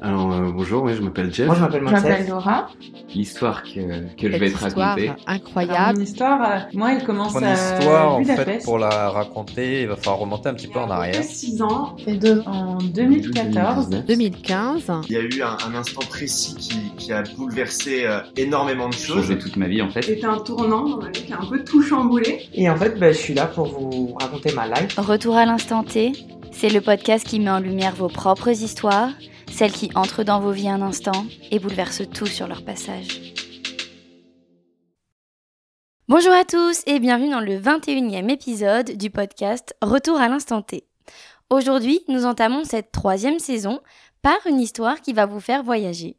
Alors euh, bonjour, ouais, je m'appelle Jeff. Moi, je m'appelle Je m'appelle. Laura. L'histoire que, que je vais te histoire raconter. Alors, incroyable. mon histoire, euh, moi, elle commence Mon à histoire, en fait, pour la raconter, il va falloir remonter un petit peu en arrière. 6 ans, et deux, en 2014. 2019. 2015. Il y a eu un, un instant précis qui, qui a bouleversé euh, énormément de choses. Changé toute ma vie en fait. C'était un tournant dans ma vie qui a un peu tout chamboulé. Et en fait, bah, je suis là pour vous raconter ma life. Retour à l'instant T, c'est le podcast qui met en lumière vos propres histoires, celles qui entrent dans vos vies un instant et bouleversent tout sur leur passage. Bonjour à tous et bienvenue dans le 21e épisode du podcast Retour à l'instant T. Aujourd'hui, nous entamons cette troisième saison par une histoire qui va vous faire voyager.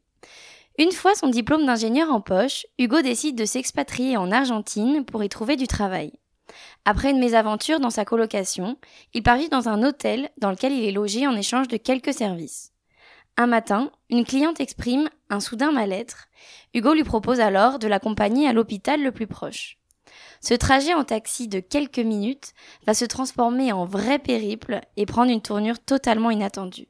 Une fois son diplôme d'ingénieur en poche, Hugo décide de s'expatrier en Argentine pour y trouver du travail. Après une mésaventure dans sa colocation, il part vivre dans un hôtel dans lequel il est logé en échange de quelques services. Un matin, une cliente exprime un soudain mal-être. Hugo lui propose alors de l'accompagner à l'hôpital le plus proche. Ce trajet en taxi de quelques minutes va se transformer en vrai périple et prendre une tournure totalement inattendue.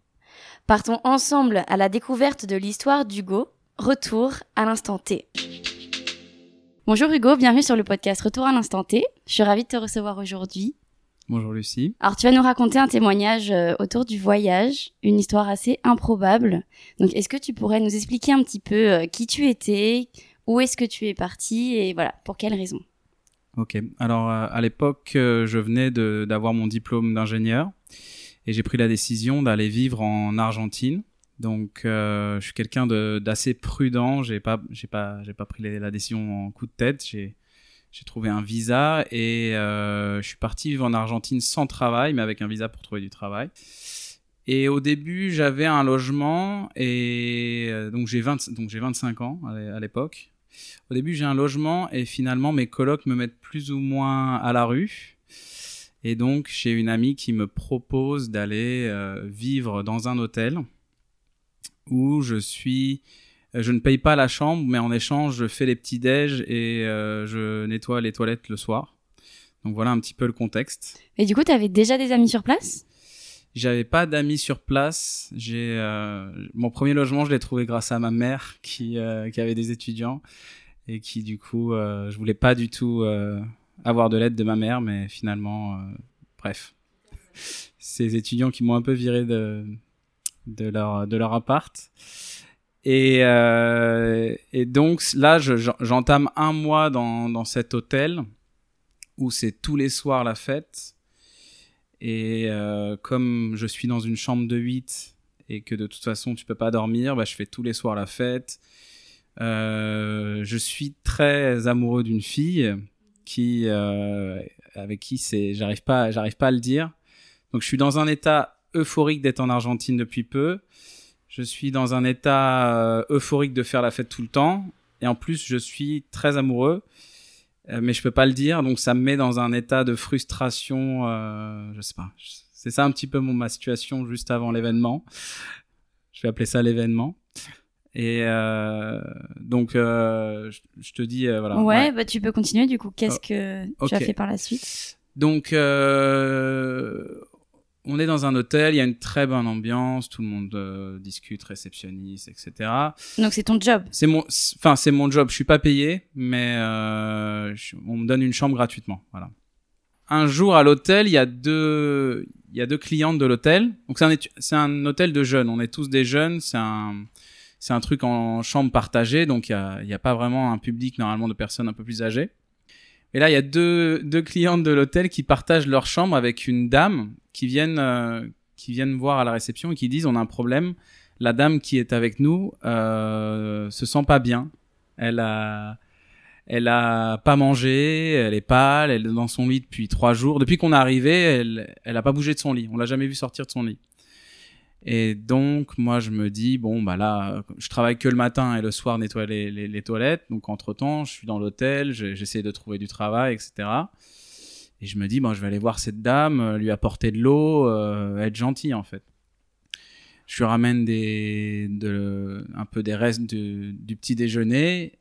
Partons ensemble à la découverte de l'histoire d'Hugo. Retour à l'instant T. Bonjour Hugo, bienvenue sur le podcast Retour à l'instant T. Je suis ravie de te recevoir aujourd'hui. Bonjour Lucie. Alors tu vas nous raconter un témoignage euh, autour du voyage, une histoire assez improbable. Donc est-ce que tu pourrais nous expliquer un petit peu euh, qui tu étais, où est-ce que tu es parti et voilà, pour quelles raisons? Ok. Alors euh, à l'époque, euh, je venais d'avoir mon diplôme d'ingénieur et j'ai pris la décision d'aller vivre en Argentine. Donc euh, je suis quelqu'un d'assez prudent. J'ai pas, j'ai pas, j'ai pas pris la décision en coup de tête. J'ai j'ai trouvé un visa et euh, je suis parti vivre en Argentine sans travail, mais avec un visa pour trouver du travail. Et au début, j'avais un logement et euh, donc j'ai 20 donc j'ai 25 ans à l'é- à l'époque. Au début, j'ai un logement et finalement, mes colocs me mettent plus ou moins à la rue. Et donc, j'ai une amie qui me propose d'aller euh, vivre dans un hôtel où je suis. Euh, Je ne paye pas la chambre, mais en échange, je fais les petits déj et euh, je nettoie les toilettes le soir. Donc voilà un petit peu le contexte. Et du coup, tu avais déjà des amis sur place? J'avais pas d'amis sur place. J'ai euh, mon premier logement, je l'ai trouvé grâce à ma mère qui euh, qui avait des étudiants et qui du coup, euh, je voulais pas du tout euh, avoir de l'aide de ma mère, mais finalement, euh, bref, ces étudiants qui m'ont un peu viré de de leur de leur appart. Et, euh, et donc là, je- j'en- j'entame un mois dans, dans cet hôtel où c'est tous les soirs la fête. Et euh, comme je suis dans une chambre de 8 et que de toute façon tu peux pas dormir, bah, je fais tous les soirs la fête. Euh, je suis très amoureux d'une fille qui euh, avec qui c'est j'arrive pas j'arrive pas à le dire. Donc je suis dans un état euphorique d'être en Argentine depuis peu. Je suis dans un état euh, euphorique de faire la fête tout le temps et en plus je suis très amoureux. Euh, mais je peux pas le dire, donc ça me met dans un état de frustration. Euh, je sais pas. C'est ça un petit peu mon ma situation juste avant l'événement. Je vais appeler ça l'événement. Et euh, donc euh, je, je te dis euh, voilà. ouais, bah tu peux continuer du coup. Qu'est-ce Oh, que tu as fait par la suite? Donc, euh, on est dans un hôtel, il y a une très bonne ambiance, tout le monde euh, discute, réceptionniste, etc. Donc c'est ton job. C'est mon, enfin c'est mon job. Je suis pas payé, mais euh, je- on me donne une chambre gratuitement. Voilà. Un jour à l'hôtel, il y a deux, il y a deux clientes de l'hôtel. Donc c'est un, c'est un hôtel de jeunes. On est tous des jeunes. C'est un, c'est un truc en chambre partagée. Donc il y a, il y a pas vraiment un public normalement de personnes un peu plus âgées. Et là, il y a deux, deux clientes de l'hôtel qui partagent leur chambre avec une dame qui viennent, euh, qui viennent voir à la réception et qui disent on a un problème. La dame qui est avec nous euh, se sent pas bien. Elle a, elle a pas mangé, elle est pâle, elle est dans son lit depuis trois jours. Depuis qu'on est arrivé, elle, elle a pas bougé de son lit. On l'a jamais vu sortir de son lit. Et donc, moi, je me dis, bon, bah là, je travaille que le matin et le soir nettoyer les, les, toilettes. Donc, entre-temps, je suis dans l'hôtel, je- j'essaie de trouver du travail, etc. Et je me dis, bon, je vais aller voir cette dame, euh, lui apporter de l'eau, euh, être gentil, en fait. Je lui ramène des, de, un peu des restes du, du petit déjeuner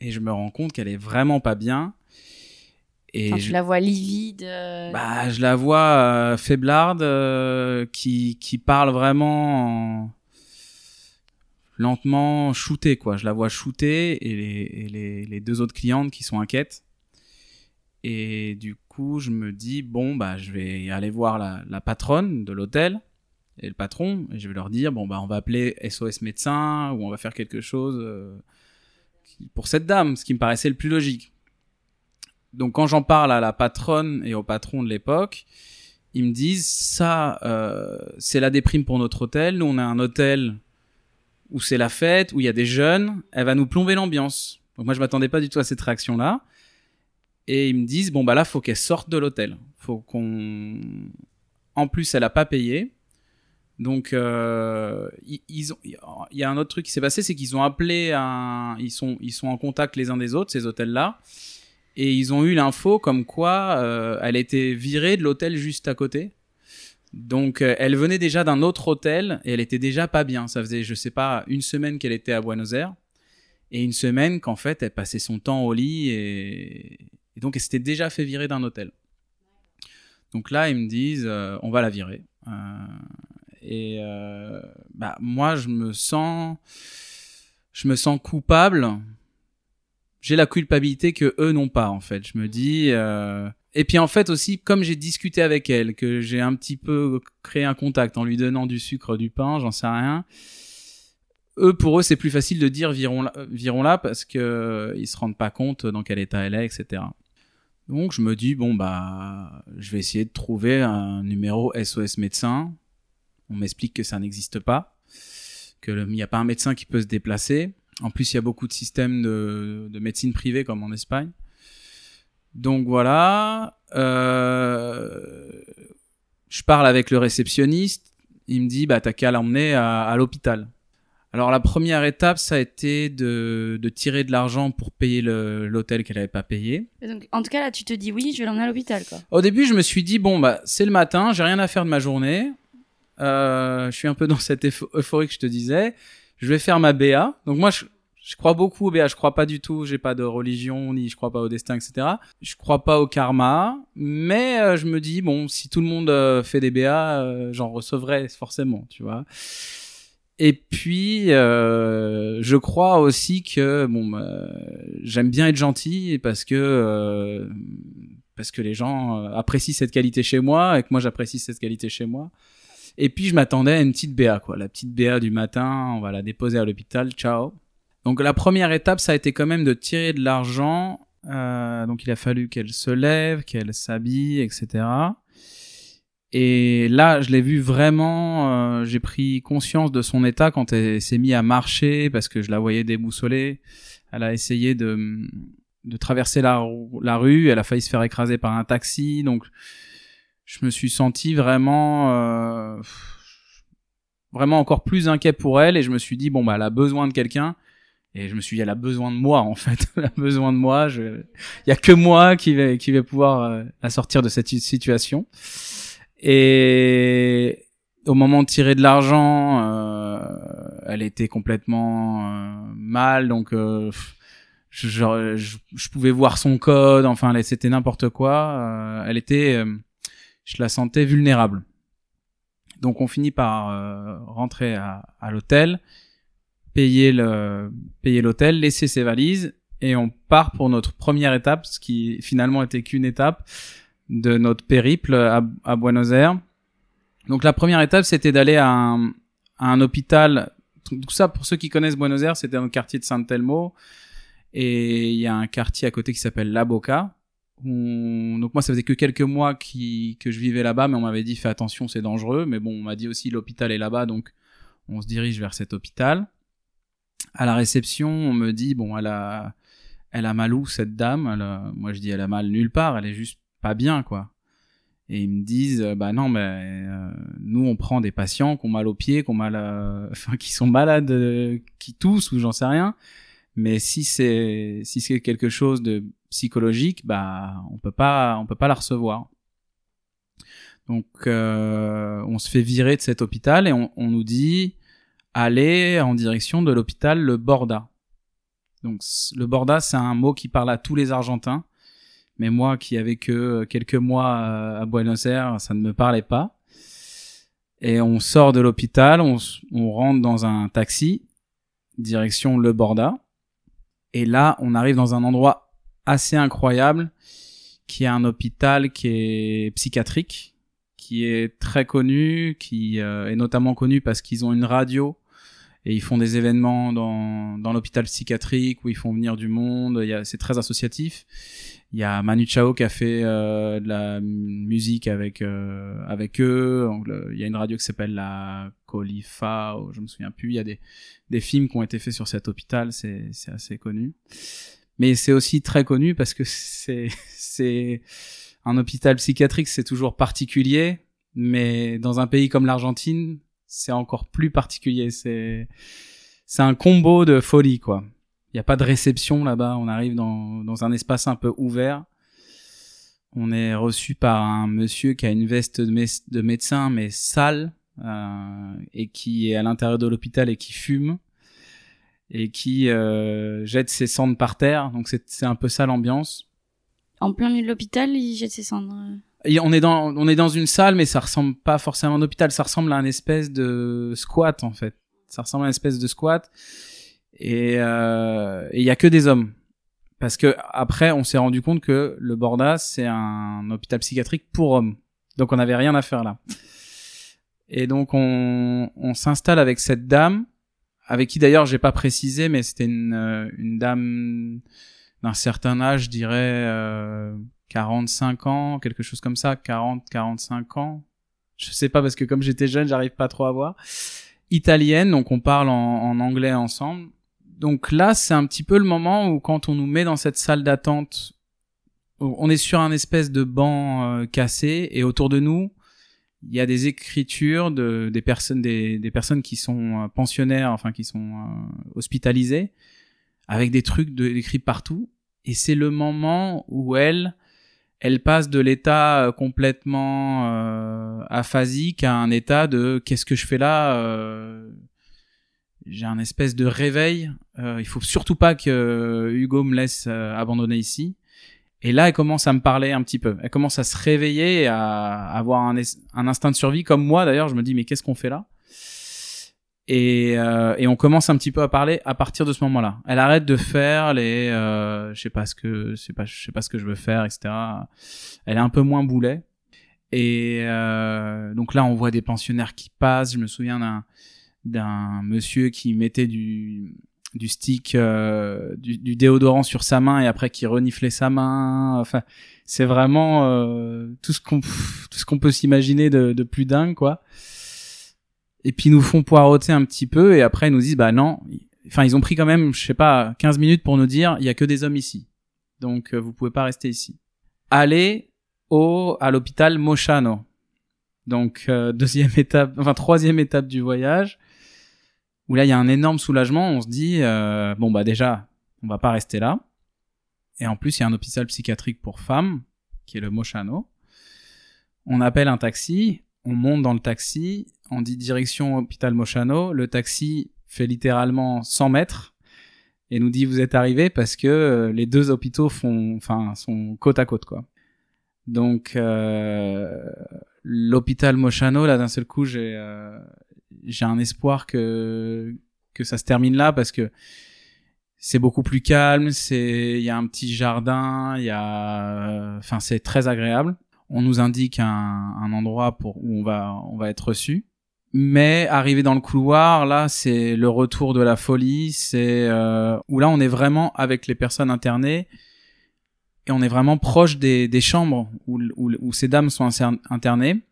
et je me rends compte qu'elle est vraiment pas bien. Et je- tu la vois livide. euh, bah, je la vois euh, faiblarde, euh, qui, qui parle vraiment en- lentement shooter quoi. Je la vois shooter et les, et les, les deux autres clientes qui sont inquiètes. Et du coup, je me dis bon bah je vais aller voir la, la patronne de l'hôtel et le patron et je vais leur dire bon bah on va appeler SOS médecin ou on va faire quelque chose pour cette dame, ce qui me paraissait le plus logique. Donc quand j'en parle à la patronne et au patron de l'époque, ils me disent ça euh, c'est la déprime pour notre hôtel. Nous on a un hôtel où c'est la fête, où il y a des jeunes, elle va nous plomber l'ambiance. Donc moi je m'attendais pas du tout à cette réaction là. Et ils me disent bon bah là faut qu'elle sorte de l'hôtel. Faut qu'on en plus elle a pas payé. Donc euh, ils, ont il y a un autre truc qui s'est passé c'est qu'ils ont appelé un ils sont ils sont en contact les uns des autres ces hôtels là et ils ont eu l'info comme quoi euh, elle était virée de l'hôtel juste à côté. Donc euh, elle venait déjà d'un autre hôtel et elle était déjà pas bien. Ça faisait je sais pas une semaine qu'elle était à Buenos Aires et une semaine qu'en fait elle passait son temps au lit et, donc elle s'était déjà fait virer d'un hôtel. Donc là ils me disent euh, on va la virer. Euh, et euh, bah moi je me sens je me sens coupable j'ai la culpabilité que eux n'ont pas en fait. Je me dis euh... et puis en fait aussi comme j'ai discuté avec elle que j'ai un petit peu créé un contact en lui donnant du sucre du pain j'en sais rien eux pour eux c'est plus facile de dire virons là, virons là parce que ils se rendent pas compte dans quel état elle est etc donc je me dis bon bah je vais essayer de trouver un numéro SOS médecin. On m'explique que ça n'existe pas, qu'il n'y a pas un médecin qui peut se déplacer. En plus, il y a beaucoup de systèmes de, de médecine privée comme en Espagne. Donc voilà, euh, je parle avec le réceptionniste. Il me dit bah t'as qu'à l'emmener à, à l'hôpital. Alors la première étape, ça a été de, de tirer de l'argent pour payer l'hôtel qu'elle n'avait pas payé. Donc, en tout cas là, tu te dis oui, je vais l'emmener à l'hôpital. Au début, je me suis dit bon bah c'est le matin, j'ai rien à faire de ma journée. Euh, je suis un peu dans cette euphorie que je te disais. Je vais faire ma BA. Donc moi, je, je crois beaucoup au BA. Je crois pas du tout. J'ai pas de religion ni je crois pas au destin, etc. Je crois pas au karma. Mais euh, je me dis bon, si tout le monde euh, fait des BA, euh, j'en recevrai forcément, tu vois. Et puis, je crois aussi que bon, j'aime bien être gentil parce que parce que les gens apprécient cette qualité chez moi et que moi j'apprécie cette qualité chez moi. Et puis je m'attendais à une petite BA, quoi. La petite BA du matin, on va la déposer à l'hôpital, ciao. Donc la première étape, ça a été quand même de tirer de l'argent. Euh, donc il a fallu qu'elle se lève, qu'elle s'habille, etc. Et là, je l'ai vu vraiment, euh, j'ai pris conscience de son état quand elle s'est mise à marcher parce que je la voyais déboussolée. Elle a essayé de, de traverser la, la rue, elle a failli se faire écraser par un taxi. Donc je me suis senti vraiment euh, vraiment encore plus inquiet pour elle et je me suis dit bon bah elle a besoin de quelqu'un. Et je me suis dit elle a besoin de moi en fait. Elle a besoin de moi. Je il y a que moi qui vais qui vais pouvoir euh, la sortir de cette situation. Et au moment de tirer de l'argent euh, elle était complètement euh, mal. Donc euh, je, je, je, pouvais voir son code. Enfin c'était n'importe quoi. Elle était je la sentais vulnérable. Donc on finit par euh, rentrer à, à l'hôtel, payer le payer l'hôtel, laisser ses valises et on part pour notre première étape, ce qui finalement était qu'une étape de notre périple à, à, Buenos Aires. Donc la première étape, c'était d'aller à un, à un hôpital. Tout ça, pour ceux qui connaissent Buenos Aires, c'était dans le quartier de San Telmo. Et il y a un quartier à côté qui s'appelle La Boca, on... Donc moi, ça faisait que quelques mois qui... que je vivais là-bas, mais on m'avait dit fais attention, c'est dangereux. Mais bon, on m'a dit aussi l'hôpital est là-bas, donc on se dirige vers cet hôpital. À la réception, on me dit bon, elle a, elle a mal où cette dame? Moi, je dis elle a mal nulle part, elle est juste pas bien, quoi. Et ils me disent bah non, mais euh, nous on prend des patients qui ont mal aux pieds, qui ont mal, euh... enfin qui sont malades, euh, qui toussent ou j'en sais rien. Mais si c'est si c'est quelque chose de psychologique, bah on peut pas on peut pas la recevoir. Donc euh, on se fait virer de cet hôpital et on, on nous dit allez en direction de l'hôpital Le Borda. Donc le Borda c'est un mot qui parle à tous les Argentins, mais moi qui avais que quelques mois à Buenos Aires, ça ne me parlait pas. Et on sort de l'hôpital, on, on rentre dans un taxi direction Le Borda. Et là, on arrive dans un endroit assez incroyable, qui est un hôpital qui est psychiatrique, qui est très connu, qui euh, est notamment connu parce qu'ils ont une radio et ils font des événements dans, dans l'hôpital psychiatrique où ils font venir du monde. C'est très associatif. Il y a Manu Chao qui a fait euh, de la musique avec euh, avec eux. Il y a une radio qui s'appelle la Colifa, je me souviens plus. Il y a des des films qui ont été faits sur cet hôpital. C'est c'est assez connu. Mais c'est aussi très connu parce que c'est c'est un hôpital psychiatrique, c'est toujours particulier. Mais dans un pays comme l'Argentine, c'est encore plus particulier. C'est c'est un combo de folie quoi. Il n'y a pas de réception là-bas. On arrive dans, dans un espace un peu ouvert. On est reçu par un monsieur qui a une veste de, de médecin mais sale euh, et qui est à l'intérieur de l'hôpital et qui fume et qui euh, jette ses cendres par terre. Donc c'est un peu ça l'ambiance. En plein milieu de l'hôpital, il jette ses cendres. Et on est dans on est dans une salle mais ça ressemble pas forcément à un hôpital. Ça ressemble à un espèce de squat en fait. Ça ressemble à une espèce de squat et euh, et il y a que des hommes parce que après on s'est rendu compte que le Bordas c'est un hôpital psychiatrique pour hommes donc on n'avait rien à faire là et donc on on s'installe avec cette dame avec qui d'ailleurs j'ai pas précisé mais c'était une euh, une dame d'un certain âge je dirais euh, 45 ans quelque chose comme ça 40 45 ans. Je sais pas parce que comme j'étais jeune j'arrive pas trop à voir. Italienne donc on parle en, anglais ensemble. Donc là, c'est un petit peu le moment où quand on nous met dans cette salle d'attente, on est sur un espèce de banc euh, cassé et autour de nous, il y a des écritures de des personnes des, des personnes qui sont euh, pensionnaires, enfin qui sont euh, hospitalisées, avec des trucs de, écrits partout. Et c'est le moment où elle elle passe de l'état euh, complètement euh, aphasique à un état de qu'est-ce que je fais là euh, j'ai un espèce de réveil. Il faut surtout pas que Hugo me laisse abandonner ici. Et là, elle commence à me parler un petit peu. Elle commence à se réveiller, à avoir un, instinct de survie, comme moi d'ailleurs. Je me dis, mais qu'est-ce qu'on fait là? Et, euh, et on commence un petit peu à parler à partir de ce moment-là. Elle arrête de faire les, euh, je sais pas ce que, je sais pas, je sais pas ce que je veux faire, etc. Elle est un peu moins boulet. Et euh, donc là, on voit des pensionnaires qui passent. Je me souviens d'un d'un monsieur qui mettait du du stick euh, du, du déodorant sur sa main et après qui reniflait sa main. Enfin c'est vraiment euh, tout ce qu'on tout ce qu'on peut s'imaginer de, de plus dingue quoi. Et puis ils nous font poireauter un petit peu et après ils nous disent bah non enfin ils ont pris quand même je sais pas 15 minutes pour nous dire il y a que des hommes ici. Donc euh, vous pouvez pas rester ici. Allez au à l'hôpital Mochano. Donc euh, deuxième étape enfin troisième étape du voyage où là il y a un énorme soulagement. On se dit euh, bon bah déjà on va pas rester là. Et en plus il y a un hôpital psychiatrique pour femmes qui est le Mochano. On appelle un taxi, on monte dans le taxi, on dit direction hôpital Mochano. Le taxi fait littéralement 100 mètres et nous dit vous êtes arrivés parce que euh, les deux hôpitaux font enfin sont côte à côte quoi. Donc euh, l'hôpital Mochano là d'un seul coup j'ai euh, j'ai un espoir que que ça se termine là parce que c'est beaucoup plus calme, c'est il y a un petit jardin, il y a enfin c'est très agréable. On nous indique un, un endroit pour où on va on va être reçu. Mais arrivé dans le couloir, là, c'est le retour de la folie. C'est euh, où là, on est vraiment avec les personnes internées et on est vraiment proche des, des chambres où, où, où ces dames sont internées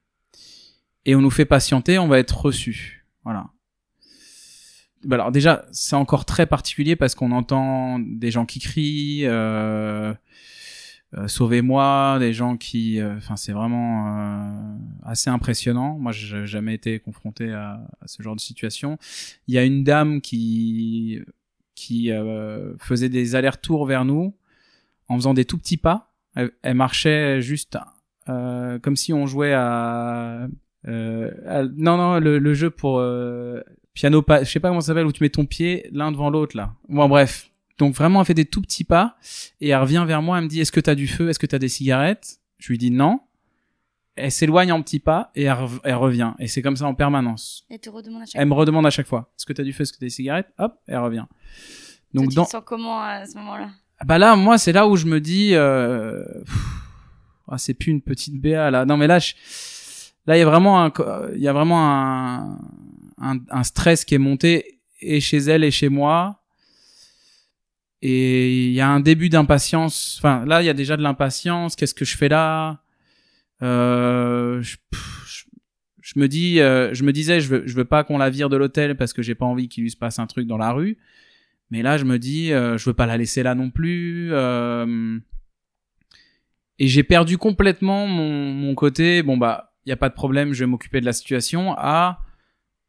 et on nous fait patienter. On va être reçu. Voilà. Bah alors déjà, c'est encore très particulier parce qu'on entend des gens qui crient, euh, euh, sauvez-moi, des gens qui, euh, enfin, c'est vraiment euh, assez impressionnant. Moi, j'ai jamais été confronté à, ce genre de situation. Il y a une dame qui qui faisait des allers-retours vers nous en faisant des tout petits pas. Elle, elle marchait juste comme si on jouait à, euh, non non le, le jeu pour euh, piano pas je sais pas comment ça s'appelle où tu mets ton pied l'un devant l'autre là. Bon bref. Donc vraiment elle fait des tout petits pas et elle revient vers moi, elle me dit est-ce que t'as du feu, est-ce que t'as des cigarettes? Je lui dis non. elle s'éloigne en petits pas et elle, rev- elle revient. Et c'est comme ça en permanence. Elle te redemande à chaque Elle me redemande à chaque fois est-ce que t'as du feu, est-ce que t'as des cigarettes? Hop, elle revient. Toi, Donc tu dans te sens comment à ce moment-là? Ah bah là, moi, c'est là où je me dis, euh... ah, c'est plus une petite BA là. Non, mais là, je- là, il y a vraiment un, il y a vraiment un, un, un stress qui est monté et chez elle et chez moi. Et il y a un début d'impatience. Enfin, là, il y a déjà de l'impatience. Qu'est-ce que je fais là? Euh, je, je me dis, euh, je me disais, je veux, je veux pas qu'on la vire de l'hôtel parce que j'ai pas envie qu'il lui se passe un truc dans la rue. Mais là, je me dis, euh, je veux pas la laisser là non plus. euh, Et j'ai perdu complètement mon, mon côté. Bon bah, il y a pas de problème, je vais m'occuper de la situation. À,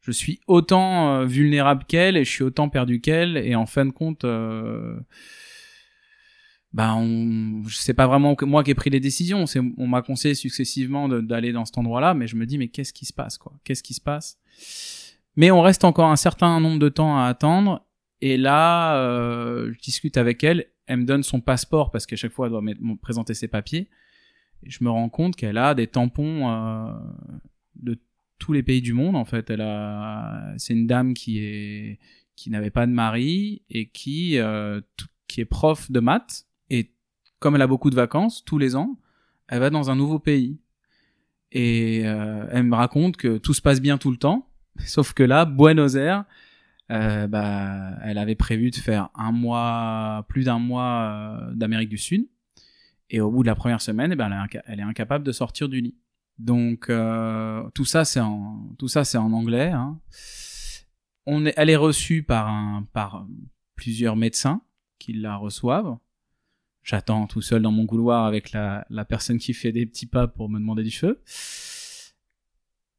je suis autant euh, vulnérable qu'elle et je suis autant perdu qu'elle. Et en fin de compte, euh, bah, on, c'est pas vraiment moi qui ai pris les décisions. On m'a conseillé successivement d'aller dans cet endroit-là, mais je me dis, mais qu'est-ce qui se passe, quoi? Qu'est-ce qui se passe? Mais on reste encore un certain nombre de temps à attendre. Et là, euh, je discute avec elle. Elle me donne son passeport parce qu'à chaque fois, elle doit me présenter ses papiers. Je me rends compte qu'elle a des tampons euh, de tous les pays du monde. En fait, elle a. C'est une dame qui est qui n'avait pas de mari et qui euh, qui est prof de maths. Et comme elle a beaucoup de vacances tous les ans, elle va dans un nouveau pays. Et euh, elle me raconte que tout se passe bien tout le temps, sauf que là, Buenos Aires, euh, bah, elle avait prévu de faire un mois, plus d'un mois euh, d'Amérique du Sud. Et au bout de la première semaine, eh ben, elle, est elle est incapable de sortir du lit. Donc euh, tout ça, c'est en tout ça, c'est en anglais. Hein. On est, elle est reçue par un, par plusieurs médecins qui la reçoivent. J'attends tout seul dans mon couloir avec la, la personne qui fait des petits pas pour me demander du feu.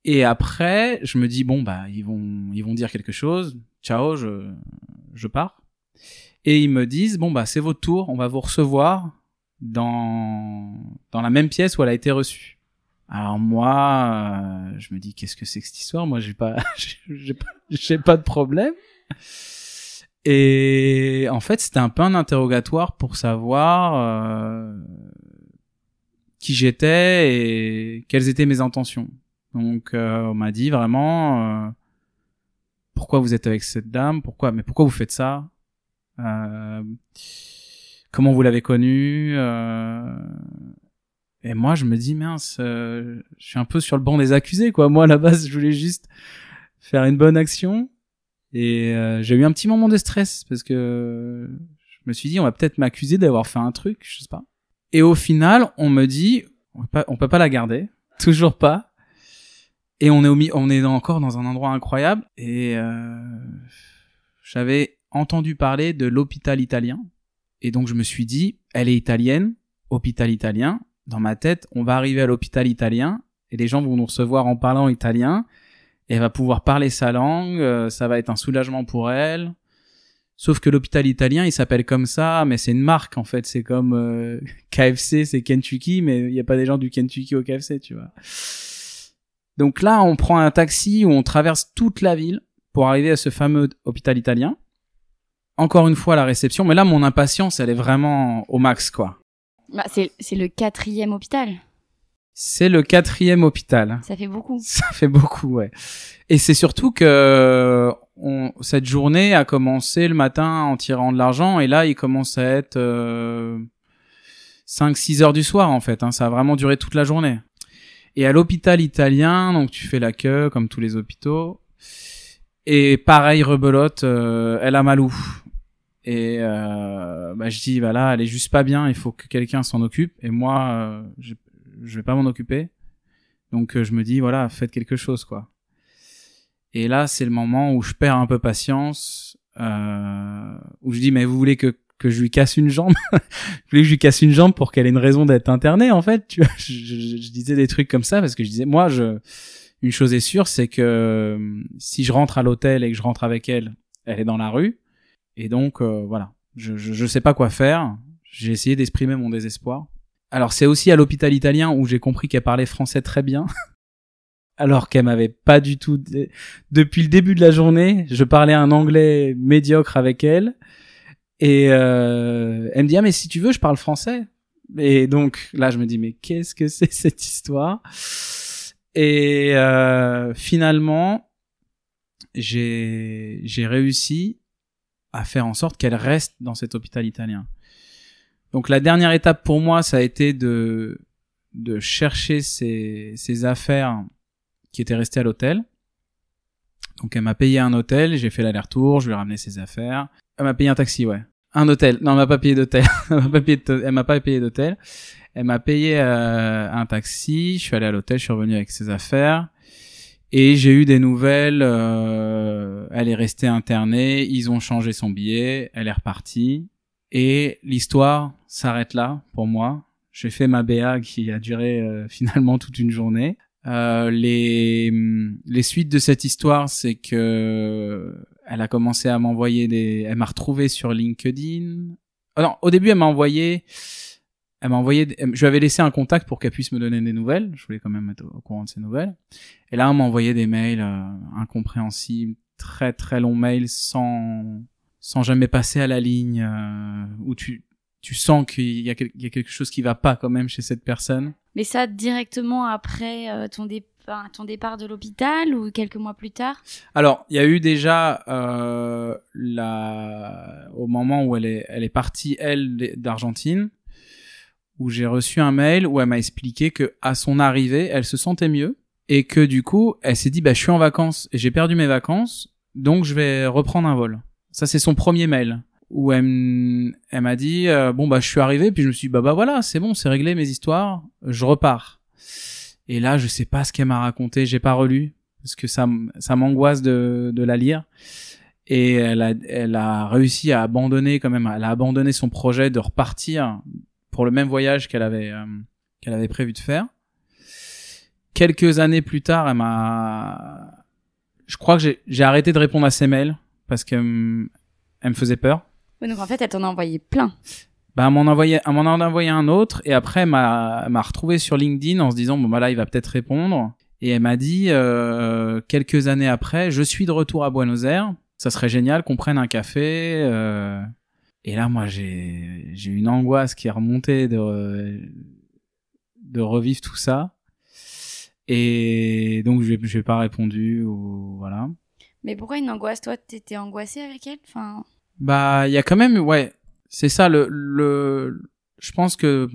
Et après, je me dis bon bah ils vont ils vont dire quelque chose. Ciao, je je pars. Et ils me disent bon bah c'est votre tour, on va vous recevoir dans dans la même pièce où elle a été reçue. Alors moi, euh, je me dis qu'est-ce que c'est que cette histoire? Moi, j'ai pas j'ai pas j'ai pas de problème. Et en fait, c'était un peu un interrogatoire pour savoir euh, qui j'étais et quelles étaient mes intentions. Donc, euh, on m'a dit vraiment euh, pourquoi vous êtes avec cette dame, pourquoi, mais pourquoi vous faites ça, Euh, comment vous l'avez connue. euh, et moi, je me dis mince, euh, je suis un peu sur le banc des accusés, quoi. Moi, à la base, je voulais juste faire une bonne action. Et euh, j'ai eu un petit moment de stress parce que je me suis dit on va peut-être m'accuser d'avoir fait un truc, je sais pas. Et au final, on me dit on peut pas, on peut pas la garder, toujours pas. Et on est au on est encore dans un endroit incroyable et euh, j'avais entendu parler de l'hôpital italien et donc je me suis dit elle est italienne, hôpital italien. Dans ma tête, on va arriver à l'hôpital italien et les gens vont nous recevoir en parlant italien et elle va pouvoir parler sa langue, euh, ça va être un soulagement pour elle. Sauf que l'hôpital italien, il s'appelle comme ça, mais c'est une marque en fait. C'est comme euh, KFC, c'est Kentucky, mais il n'y a pas des gens du Kentucky au KFC, tu vois. Donc là, on prend un taxi où on traverse toute la ville pour arriver à ce fameux hôpital italien. Encore une fois, la réception, mais là, mon impatience, elle est vraiment au max, quoi. Bah, c'est le quatrième hôpital. C'est le quatrième hôpital. Ça fait beaucoup. Ça fait beaucoup, ouais. Et c'est surtout que on, cette journée a commencé le matin en tirant de l'argent et là il commence à être euh, 5-6 heures du soir en fait. Hein, ça a vraiment duré toute la journée. Et à l'hôpital italien, donc tu fais la queue comme tous les hôpitaux. Et pareil, rebelote, euh, elle a malou. Et euh, bah, je dis, bah là, elle est juste pas bien, il faut que quelqu'un s'en occupe. Et moi, euh, je, je vais pas m'en occuper. Donc euh, je me dis, voilà, faites quelque chose, quoi. Et là, c'est le moment où je perds un peu patience, euh, où je dis, mais vous voulez que, que je lui casse une jambe? Vous voulez que je lui casse une jambe pour qu'elle ait une raison d'être internée, en fait? Tu vois je, je- je disais des trucs comme ça parce que je disais, moi, je, une chose est sûre, c'est que si je rentre à l'hôtel et que je rentre avec elle, elle est dans la rue. Et donc, euh, voilà, je, je, je sais pas quoi faire. J'ai essayé d'exprimer mon désespoir. Alors, c'est aussi à l'hôpital italien où j'ai compris qu'elle parlait français très bien. Alors qu'elle m'avait pas du tout... Depuis le début de la journée, je parlais un anglais médiocre avec elle. Et euh, elle me dit, ah mais si tu veux, je parle français. Et donc là, je me dis mais qu'est-ce que c'est cette histoire? Et euh, finalement, j'ai j'ai réussi à faire en sorte qu'elle reste dans cet hôpital italien. Donc la dernière étape pour moi, ça a été de de chercher ses, ses affaires qui étaient restées à l'hôtel. Donc elle m'a payé un hôtel, j'ai fait l'aller-retour, je lui ai ramené ses affaires. Elle m'a payé un taxi, ouais. Un hôtel. Non, elle m'a pas payé d'hôtel. elle m'a pas payé d'hôtel. Elle m'a payé euh, un taxi. Je suis allé à l'hôtel. Je suis revenu avec ses affaires. Et j'ai eu des nouvelles. euh, elle est restée internée. Ils ont changé son billet. Elle est repartie. Et l'histoire s'arrête là pour moi. J'ai fait ma BA qui a duré euh, finalement toute une journée. Euh, les les suites de cette histoire, c'est que elle a commencé à m'envoyer des, elle m'a retrouvé sur LinkedIn. Oh non, au début, elle m'a envoyé, elle m'a envoyé, je lui avais laissé un contact pour qu'elle puisse me donner des nouvelles. Je voulais quand même être au courant de ses nouvelles. Et là, elle m'a envoyé des mails euh, incompréhensibles, très très longs mails sans sans jamais passer à la ligne euh, où tu tu sens qu'il y a quelque chose qui va pas quand même chez cette personne. Mais ça directement après euh, ton, départ, ton départ de l'hôpital ou quelques mois plus tard? Alors, il y a eu déjà euh, la au moment où elle est elle est partie elle d'Argentine où j'ai reçu un mail où elle m'a expliqué que à son arrivée, elle se sentait mieux et que du coup, elle s'est dit bah je suis en vacances et j'ai perdu mes vacances, donc je vais reprendre un vol. Ça c'est son premier mail où elle, elle m'a dit euh, bon bah je suis arrivé puis je me suis dit bah bah voilà, c'est bon, c'est réglé mes histoires, je repars. Et là, je sais pas ce qu'elle m'a raconté, j'ai pas relu parce que ça, ça m'angoisse de, de la lire. Et elle a, elle a réussi à abandonner quand même, elle a abandonné son projet de repartir pour le même voyage qu'elle avait, euh, qu'elle avait prévu de faire. Quelques années plus tard, elle m'a, je crois que j'ai, arrêté de répondre à ses mails parce qu'elle me elle me faisait peur. Donc en fait, elle t'en a envoyé plein. Bah, elle m'en envoyait, m'en en a envoyé un autre, et après, elle m'a, m'a retrouvé sur LinkedIn en se disant, bon, bah là, il va peut-être répondre. Et elle m'a dit, euh, quelques années après, je suis de retour à Buenos Aires. Ça serait génial qu'on prenne un café. euh. Et là, moi, j'ai, j'ai une angoisse qui est remontée de, de revivre tout ça. Et donc, je n'ai pas répondu, ou voilà. Mais pourquoi une angoisse? Toi, t'étais angoissée avec elle? Enfin... Bah, il y a quand même, ouais, c'est ça le, le, je pense que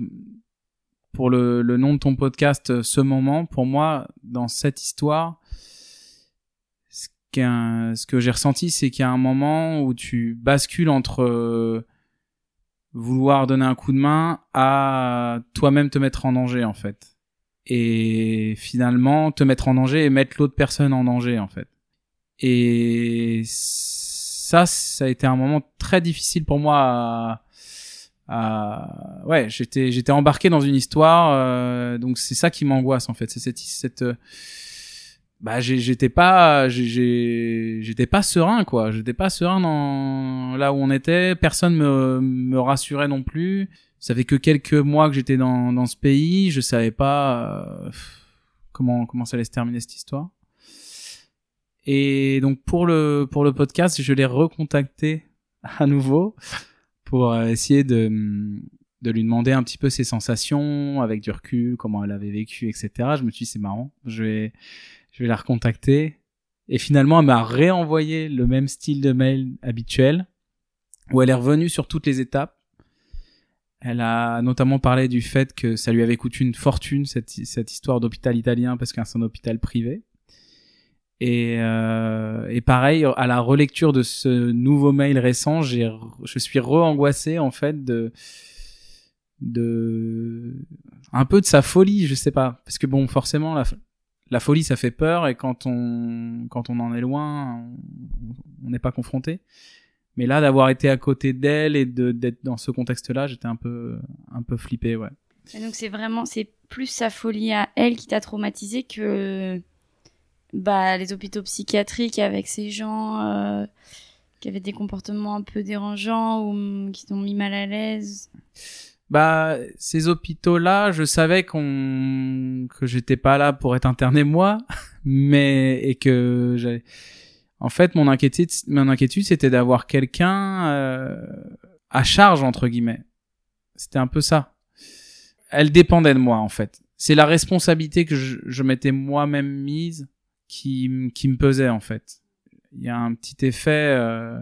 pour le, le nom de ton podcast, euh, ce moment, pour moi, dans cette histoire, qu'un- ce que j'ai ressenti, c'est qu'il y a un moment où tu bascules entre euh, vouloir donner un coup de main à toi-même te mettre en danger, en fait. Et finalement, te mettre en danger et mettre l'autre personne en danger, en fait. Et ça, ça a été un moment très difficile pour moi à, à- ouais, j'étais, j'étais embarqué dans une histoire, euh, donc c'est ça qui m'angoisse en fait, c'est cette, cette, bah, j'étais pas, j'étais pas serein quoi, j'étais pas serein dans là où on était, personne me, me rassurait non plus. Ça fait que quelques mois que j'étais dans, dans ce pays, je savais pas euh, comment comment ça allait se terminer cette histoire. Et donc pour le pour le podcast, je l'ai recontacté à nouveau pour essayer de de lui demander un petit peu ses sensations avec du recul, comment elle avait vécu, etc. Je me suis dit c'est marrant, je vais je vais la recontacter. Et finalement, elle m'a réenvoyé le même style de mail habituel où elle est revenue sur toutes les étapes. Elle a notamment parlé du fait que ça lui avait coûté une fortune cette histoire d'hôpital italien parce qu'un c'est un hôpital privé. Et, euh, pareil, à la relecture de ce nouveau mail récent, je suis re-angoissé en fait de, de, un peu de sa folie, je sais pas, parce que bon, forcément, la, la folie, ça fait peur, et quand on, quand on en est loin, on n'est pas confronté. Mais là, d'avoir été à côté d'elle et de d'être dans ce contexte-là, j'étais un peu, un peu flippé, ouais. Et donc c'est vraiment, c'est plus sa folie à elle qui t'a traumatisé que bah, les hôpitaux psychiatriques avec ces gens euh, qui avaient des comportements un peu dérangeants ou mm, qui t'ont mis mal à l'aise? Bah, ces hôpitaux-là, je savais qu'on que j'étais pas là pour être interné moi, mais et que j'avais. En fait, mon inquiétude, mon inquiétude, c'était d'avoir quelqu'un euh, à charge entre guillemets. C'était un peu ça. elle dépendait de moi en fait. C'est la responsabilité que je, je m'étais moi-même mise qui, qui me pesait en fait. Il y a un petit effet. euh,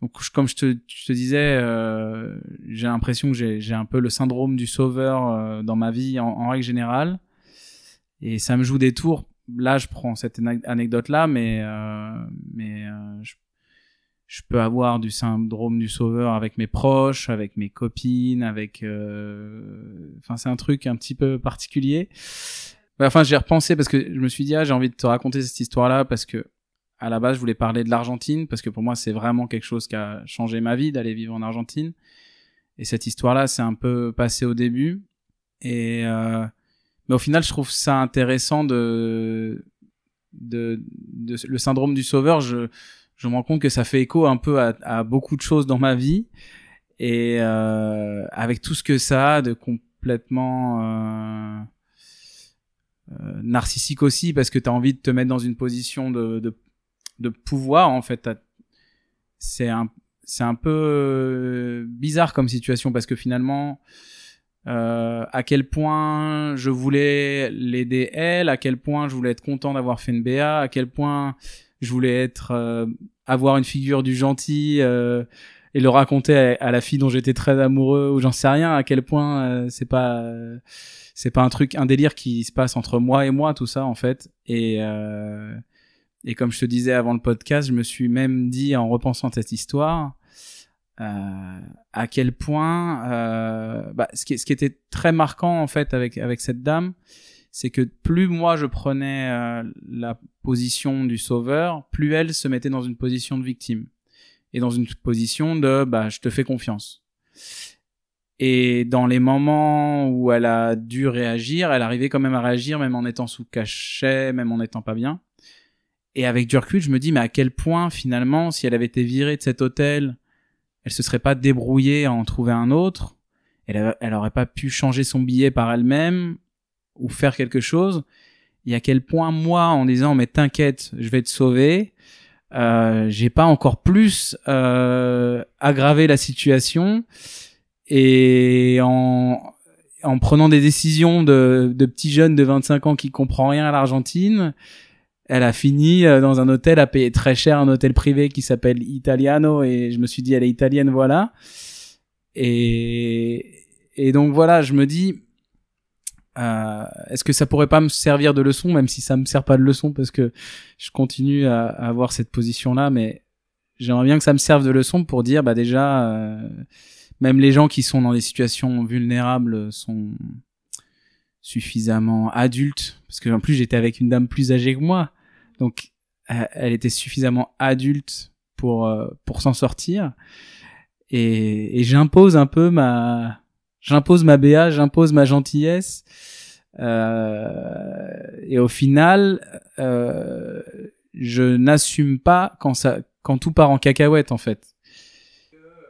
donc comme je te, je te disais, euh, j'ai l'impression que j'ai un peu le syndrome du sauveur euh, dans ma vie en, en règle générale, et ça me joue des tours. Là, je prends cette anecdote là, mais euh, mais euh, je, je peux avoir du syndrome du sauveur avec mes proches, avec mes copines, avec. euh, Enfin, c'est un truc un petit peu particulier. Enfin, j'ai repensé parce que je me suis dit, ah, j'ai envie de te raconter cette histoire-là parce que à la base, je voulais parler de l'Argentine parce que pour moi, c'est vraiment quelque chose qui a changé ma vie d'aller vivre en Argentine. Et cette histoire-là, c'est un peu passé au début. Et euh, mais au final, je trouve ça intéressant de de, de le syndrome du sauveur. Je je me rends compte que ça fait écho un peu à, à beaucoup de choses dans ma vie et euh, avec tout ce que ça a de complètement euh, euh, narcissique aussi parce que tu as envie de te mettre dans une position de, de, de pouvoir en fait c'est un c'est un peu euh, bizarre comme situation parce que finalement euh, à quel point je voulais l'aider elle, à quel point je voulais être content d'avoir fait une BA, à quel point je voulais être euh, avoir une figure du gentil euh, et le raconter à, à la fille dont j'étais très amoureux ou j'en sais rien à quel point euh, c'est pas c'est pas un truc un délire qui se passe entre moi et moi tout ça en fait. Et euh, et comme je te disais avant le podcast je me suis même dit en repensant cette histoire euh, à quel point euh, bah, ce, qui, ce qui était très marquant en fait avec avec cette dame c'est que plus moi je prenais euh, la position du sauveur plus elle se mettait dans une position de victime. Et dans une position de bah je te fais confiance. Et dans les moments où elle a dû réagir elle arrivait quand même à réagir même en étant sous cachet même en étant pas bien et avec du recul je me dis mais à quel point finalement si elle avait été virée de cet hôtel elle se serait pas débrouillée à en trouver un autre, elle, elle pas pu changer son billet par elle-même ou faire quelque chose? Et à quel point moi, en disant mais t'inquiète, je vais te sauver, euh, j'ai pas encore plus euh, aggravé la situation et en en prenant des décisions de, de petits jeunes de 25 ans qui comprend rien à l'Argentine, elle a fini euh, dans un hôtel à payer très cher, un hôtel privé qui s'appelle Italiano, et je me suis dit, elle est italienne, voilà. Et, et donc voilà, je me dis, euh, est-ce que ça pourrait pas me servir de leçon, même si ça me sert pas de leçon, parce que je continue à, à avoir cette position-là, mais j'aimerais bien que ça me serve de leçon pour dire, bah déjà, euh, même les gens qui sont dans des situations vulnérables sont suffisamment adultes, parce que en plus j'étais avec une dame plus âgée que moi, donc elle elle était suffisamment adulte pour euh, pour s'en sortir, et, et j'impose un peu ma j'impose ma BA, j'impose ma gentillesse, euh, et au final euh, je n'assume pas quand ça quand tout part en cacahuète en fait.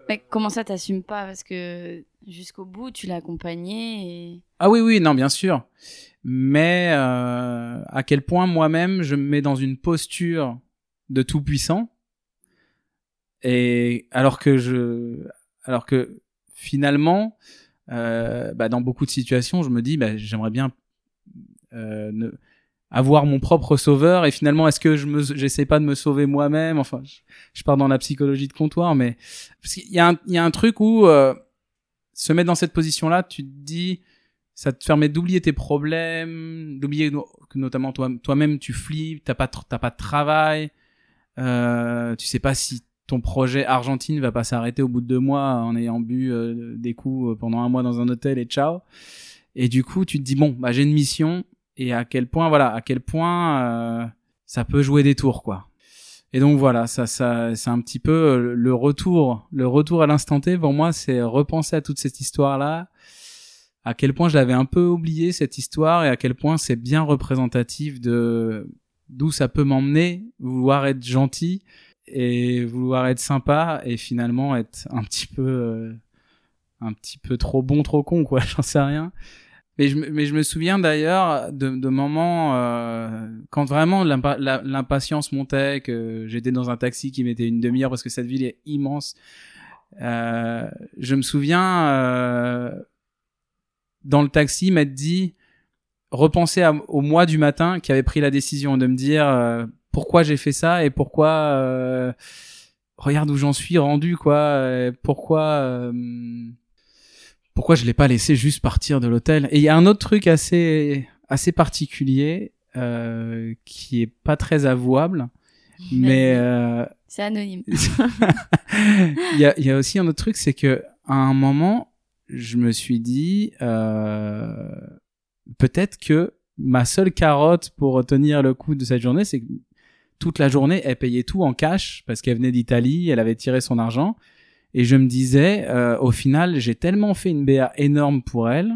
Mais comment ça, t'assumes pas? Parce que jusqu'au bout, tu l'as accompagné et. Ah oui, oui, non, bien sûr. Mais euh, à quel point moi-même je me mets dans une posture de tout puissant et alors que je, alors que finalement, euh, bah, dans beaucoup de situations, je me dis, bah, j'aimerais bien euh, ne- avoir mon propre sauveur et finalement, est-ce que je me, j'essaie pas de me sauver moi-même? Enfin, je, je pars dans la psychologie de comptoir, mais parce qu'il y a un, il y a un truc où euh, se mettre dans cette position-là, tu te dis, ça te permet d'oublier tes problèmes, d'oublier que notamment toi, toi-même tu flippes, t'as pas, t'as pas de travail, euh, tu sais pas si ton projet Argentine va pas s'arrêter au bout de deux mois en ayant bu euh, des coups euh, pendant un mois dans un hôtel et ciao. Et du coup, tu te dis bon, bah j'ai une mission et à quel point, voilà, à quel point euh, ça peut jouer des tours, quoi. Et donc voilà, ça, ça, c'est un petit peu euh, le retour, le retour à l'instant T. Pour moi, c'est repenser à toute cette histoire-là, à quel point je l'avais un peu oublié cette histoire et à quel point c'est bien représentatif de d'où ça peut m'emmener, vouloir être gentil et vouloir être sympa et finalement être un petit peu euh, un petit peu trop bon, trop con, quoi. J'en sais rien. Mais je, mais je me souviens d'ailleurs de, de moments euh, quand vraiment l'impatience montait, que j'étais dans un taxi qui mettait une demi-heure parce que cette ville est immense. Euh, je me souviens euh, dans le taxi m'être dit repenser au mois du matin qui avait pris la décision de me dire euh, pourquoi j'ai fait ça et pourquoi euh, regarde où j'en suis rendu quoi pourquoi euh, pourquoi je l'ai pas laissé juste partir de l'hôtel. Et il y a un autre truc assez assez particulier euh, qui est pas très avouable mais euh, C'est anonyme. il y a, y a aussi un autre truc, c'est que à un moment, je me suis dit euh, peut-être que ma seule carotte pour tenir le coup de cette journée, c'est que toute la journée, elle payait tout en cash parce qu'elle venait d'Italie, elle avait tiré son argent, et je me disais, euh, au final, j'ai tellement fait une BA énorme pour elle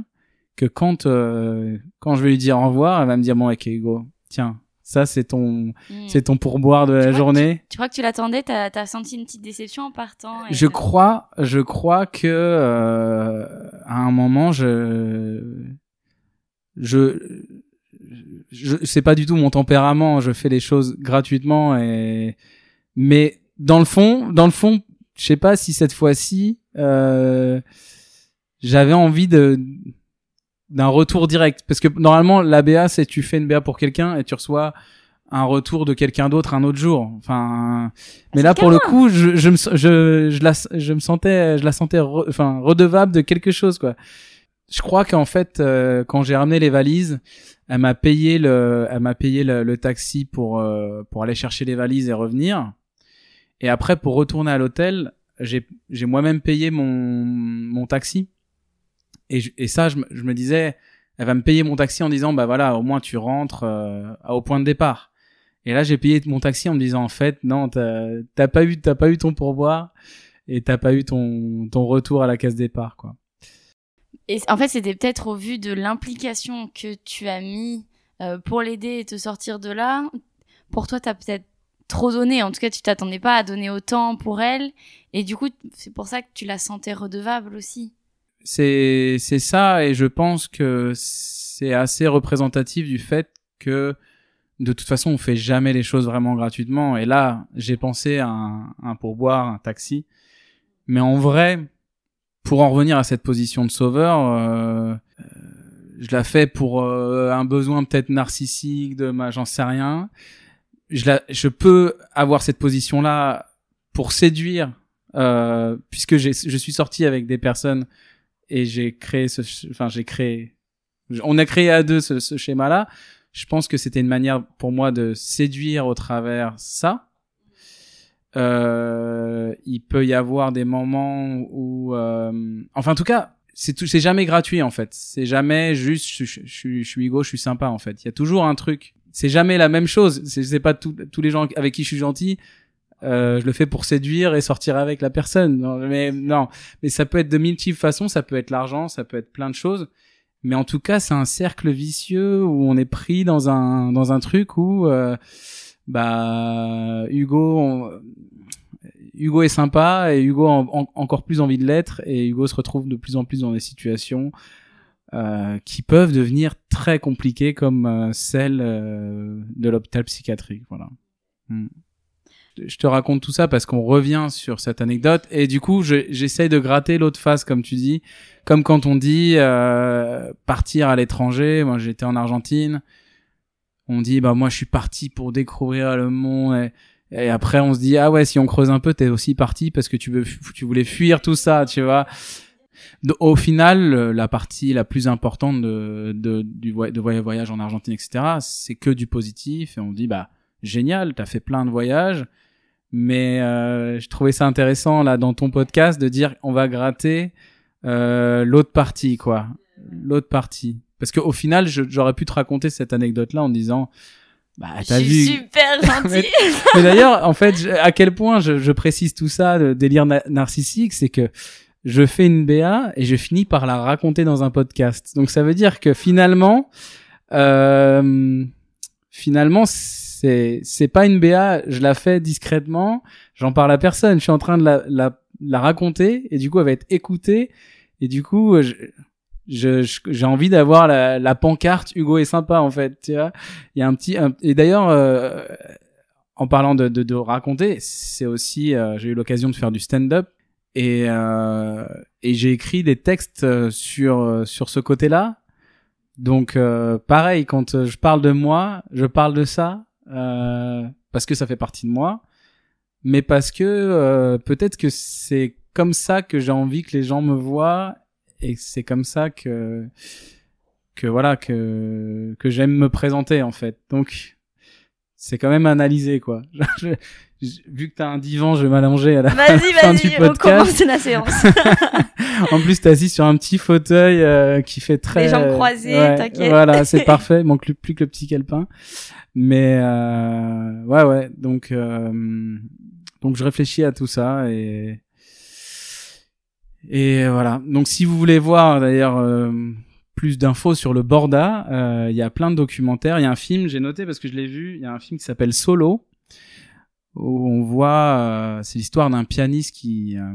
que quand euh, quand je vais lui dire au revoir, elle va me dire bon, ok, Hugo, tiens, ça c'est ton Hmm. c'est ton pourboire de Tu la journée. Tu crois que tu l'attendais? T'as as senti une petite déception en partant et Je crois, je crois que euh, à un moment, je, je, je, c'est pas du tout mon tempérament. Je fais les choses gratuitement et, mais dans le fond, dans le fond, je sais pas si cette fois-ci, euh, j'avais envie de d'un retour direct parce que normalement la BA c'est tu fais une BA pour quelqu'un et tu reçois un retour de quelqu'un d'autre un autre jour. Enfin, mais là pour le coup, je, je me je je la je me sentais je la sentais re- enfin redevable de quelque chose quoi. Je crois qu'en fait euh, quand j'ai ramené les valises, elle m'a payé le elle m'a payé le, le taxi pour euh, pour aller chercher les valises et revenir. Et après pour retourner à l'hôtel, j'ai moi-même payé mon taxi. Et ça je me, disais elle va me payer mon taxi en disant bah voilà au moins tu rentres euh, au point de départ. Et là, j'ai payé mon taxi en me disant en fait non, t'as pas eu t'as pas eu ton pourboire et t'as pas eu ton ton retour à la case départ quoi. Et en fait, c'était peut-être au vu de l'implication que tu as mis euh, pour l'aider et te sortir de là. Pour toi, t'as peut-être trop donné. En tout cas, tu t'attendais pas à donner autant pour elle. Et du coup, c'est pour ça que tu la sentais redevable aussi. C'est c'est ça et je pense que c'est assez représentatif du fait que de toute façon on fait jamais les choses vraiment gratuitement et là j'ai pensé à un, pourboire un taxi mais en vrai pour en revenir à cette position de sauveur euh, euh, je la fais pour euh, un besoin peut-être narcissique de ma j'en sais rien je la je peux avoir cette position là pour séduire euh, puisque je suis sorti avec des personnes et j'ai créé ce enfin j'ai créé on a créé à deux ce, ce schéma là je pense que c'était une manière pour moi de séduire au travers ça. Euh, il peut y avoir des moments où euh, enfin en tout cas c'est tout c'est jamais gratuit en fait. C'est jamais juste je, je, je, je suis Hugo je suis sympa en fait. Il y a toujours un truc c'est jamais la même chose. C'est pas tous les gens avec qui je suis gentil euh, je le fais pour séduire et sortir avec la personne. Non, mais non. Mais ça peut être de multiples façons. Ça peut être l'argent ça peut être plein de choses. Mais en tout cas c'est un cercle vicieux où on est pris dans un dans un truc où euh, bah Hugo Hugo est sympa et Hugo a en- en- encore plus envie de l'être et Hugo se retrouve de plus en plus dans des situations euh, qui peuvent devenir très compliquées comme euh, celle euh, de l'hôpital psychiatrique voilà. Hmm. je te raconte tout ça parce qu'on revient sur cette anecdote et du coup je- j'essaye de gratter l'autre face comme tu dis. Comme quand on dit euh, partir à l'étranger moi j'étais en Argentine. On dit bah moi je suis parti pour découvrir le monde et, et après on se dit ah ouais si on creuse un peu t'es aussi parti parce que tu veux tu voulais fuir tout ça tu vois au final la partie la plus importante de de du voy- de voy- voyage en Argentine etc c'est que du positif et on dit bah génial t'as fait plein de voyages mais euh, je trouvais ça intéressant là dans ton podcast de dire on va gratter euh, l'autre partie quoi. L'autre partie. Parce qu'au final j'aurais pu te raconter cette anecdote là en disant bah t'as vu. super gentille. mais d'ailleurs, en fait, je- à quel point je, je précise tout ça, le délire na- narcissique, c'est que je fais une BA et je finis par la raconter dans un podcast. Donc ça veut dire que finalement, euh, finalement, c'est c'est pas une BA. Je la fais discrètement. J'en parle à personne. Je suis en train de la la, la raconter et du coup, elle va être écoutée et du coup, je j'ai envie d'avoir la, la pancarte Hugo est sympa en fait tu vois il y a un petit un- et d'ailleurs euh, en parlant de, de, de raconter, c'est aussi, euh, j'ai eu l'occasion de faire du stand-up et euh, et j'ai écrit des textes euh, sur euh, sur ce côté-là. Donc euh, pareil, quand euh, je parle de moi, je parle de ça euh, parce que ça fait partie de moi, mais parce que peut-être que c'est comme ça que j'ai envie que les gens me voient et c'est comme ça que que voilà que que j'aime me présenter en fait. Donc c'est quand même analysé quoi. Je- je- vu que t'as un divan, je vais m'allonger à la Vas-y, fin du vas-y, on podcast. commence la séance. en plus, t'es assis sur un petit fauteuil euh, qui fait très. Les jambes croisées, Ouais, t'inquiète. Voilà, c'est parfait. Il manque plus, plus que le petit calepin. Mais euh, ouais, ouais. Donc, euh, donc je réfléchis à tout ça et et voilà. Donc, si vous voulez voir d'ailleurs euh, plus d'infos sur le Borda, euh, il y a plein de documentaires. Il y a un film, j'ai noté parce que je l'ai vu. Il y a un film qui s'appelle Solo où on voit, euh, c'est l'histoire d'un pianiste qui euh,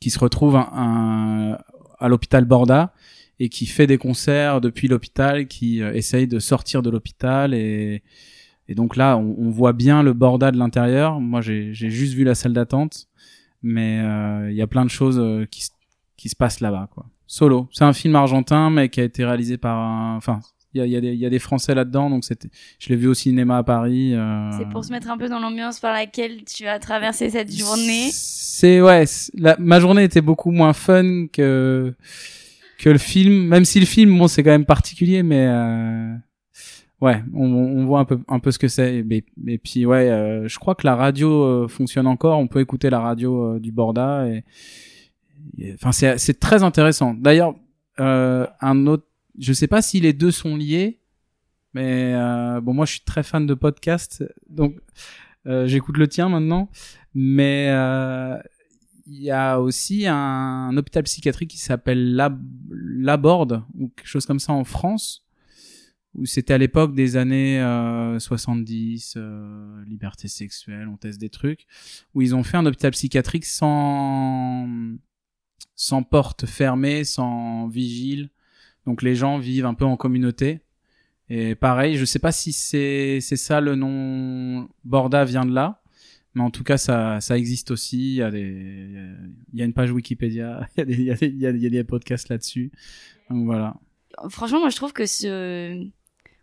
qui se retrouve à l'hôpital Borda et qui fait des concerts depuis l'hôpital, qui euh, essaye de sortir de l'hôpital et et donc là on, on voit bien le Borda de l'intérieur. Moi j'ai juste vu la salle d'attente, mais euh, il y a plein de choses qui qui se passent là-bas quoi. Solo, c'est un film argentin mais qui a été réalisé par un, enfin il y a, y, a y a des Français là-dedans, donc c'était, je l'ai vu au cinéma à Paris. euh, C'est pour se mettre un peu dans l'ambiance par laquelle tu as traversé cette journée. C'est ouais, la, ma journée était beaucoup moins fun que que le film, même si le film bon c'est quand même particulier, mais euh, ouais, on, on voit un peu un peu ce que c'est. Et, mais- et puis ouais, euh, je crois que la radio euh, fonctionne encore. On peut écouter la radio euh, du Borda et- enfin c'est très intéressant. D'ailleurs, euh, un autre, je sais pas si les deux sont liés. Mais euh, bon, moi, je suis très fan de podcasts, donc euh, j'écoute le tien maintenant. Mais euh, il y a aussi un, hôpital psychiatrique qui s'appelle La Laborde ou quelque chose comme ça en France, où c'était à l'époque des années euh, 70, euh, liberté sexuelle, on teste des trucs, où ils ont fait un hôpital psychiatrique sans sans porte fermée, sans vigile. Donc les gens vivent un peu en communauté. Et pareil, je sais pas si c'est ça le nom Borda vient de là, mais en tout cas ça ça existe aussi. Il y a une page Wikipédia, il y a des podcasts là-dessus. Donc voilà. Franchement, moi, je trouve que ce,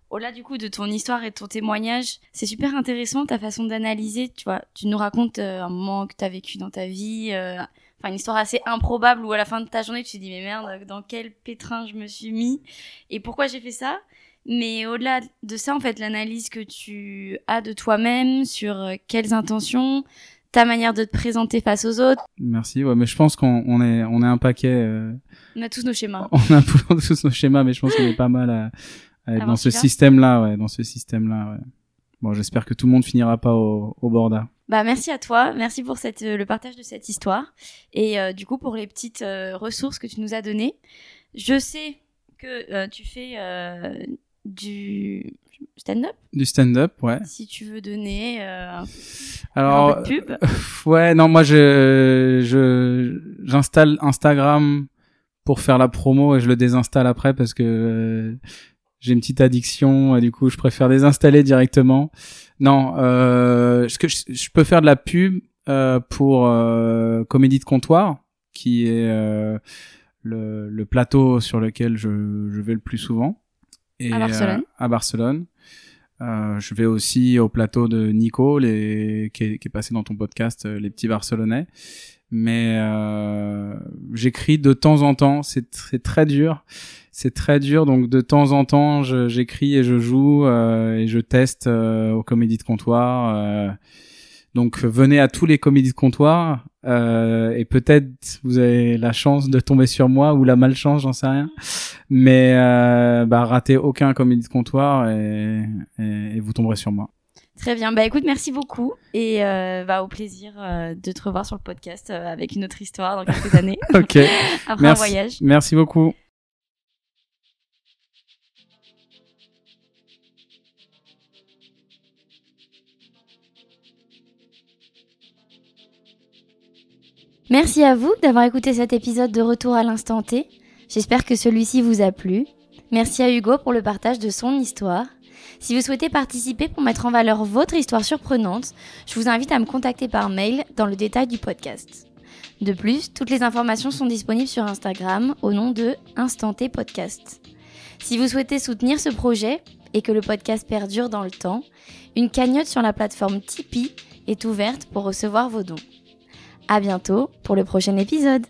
au-delà du coup de ton histoire et de ton témoignage, c'est super intéressant ta façon d'analyser. Tu vois, tu nous racontes euh, un moment que tu as vécu dans ta vie, euh, enfin une histoire assez improbable où à la fin de ta journée tu te dis mais merde, dans quel pétrin je me suis mis et pourquoi j'ai fait ça. Mais au-delà de ça, en fait, l'analyse que tu as de toi-même sur euh, quelles intentions, ta manière de te présenter face aux autres, Merci. Ouais, mais je pense qu'on on est on est un paquet. euh, on a tous nos schémas. on a tous nos schémas, mais je pense qu'on est pas mal à, à être dans ce celui-là système-là, ouais, dans ce système-là. Ouais. Bon, j'espère que tout le monde finira pas au, au Borda. Bah merci à toi, merci pour cette, euh, le partage de cette histoire et euh, du coup pour les petites euh, ressources que tu nous as données. Je sais que euh, tu fais euh, du stand-up. Du stand-up, ouais. Si tu veux donner euh, Alors, un peu de pub. Ouais, non, moi je je j'installe Instagram pour faire la promo et je le désinstalle après parce que euh, j'ai une petite addiction et du coup je préfère désinstaller directement. Non, euh, ce que je, je peux faire de la pub euh, pour euh, Comédie de comptoir qui est euh, le, le plateau sur lequel je, je vais le plus souvent. Et, À Barcelone. euh, à Barcelone. Euh, je vais aussi au plateau de Nico, les, qui, est, qui est passé dans ton podcast, Les Petits Barcelonais. Mais euh, j'écris de temps en temps. C'est très dur. C'est très dur. Donc de temps en temps, j'écris et je joue euh, et je teste euh, aux comédies de comptoir. euh. donc venez à tous les comédies de comptoir euh, et peut-être vous avez la chance de tomber sur moi ou la malchance, j'en sais rien. Mais euh, bah ratez aucun comédie de comptoir et, et vous tomberez sur moi. Très bien, bah écoute, merci beaucoup et euh, bah, au plaisir euh, de te revoir sur le podcast euh, avec une autre histoire dans quelques années, Ok. après un Merci. voyage. Merci beaucoup. Merci à vous d'avoir écouté cet épisode de Retour à l'instant T. J'espère que celui-ci vous a plu. Merci à Hugo pour le partage de son histoire. Si vous souhaitez participer pour mettre en valeur votre histoire surprenante, je vous invite à me contacter par mail dans le détail du podcast. De plus, toutes les informations sont disponibles sur Instagram au nom de Instanté Podcast. Si vous souhaitez soutenir ce projet et que le podcast perdure dans le temps, une cagnotte sur la plateforme Tipeee est ouverte pour recevoir vos dons. À bientôt pour le prochain épisode.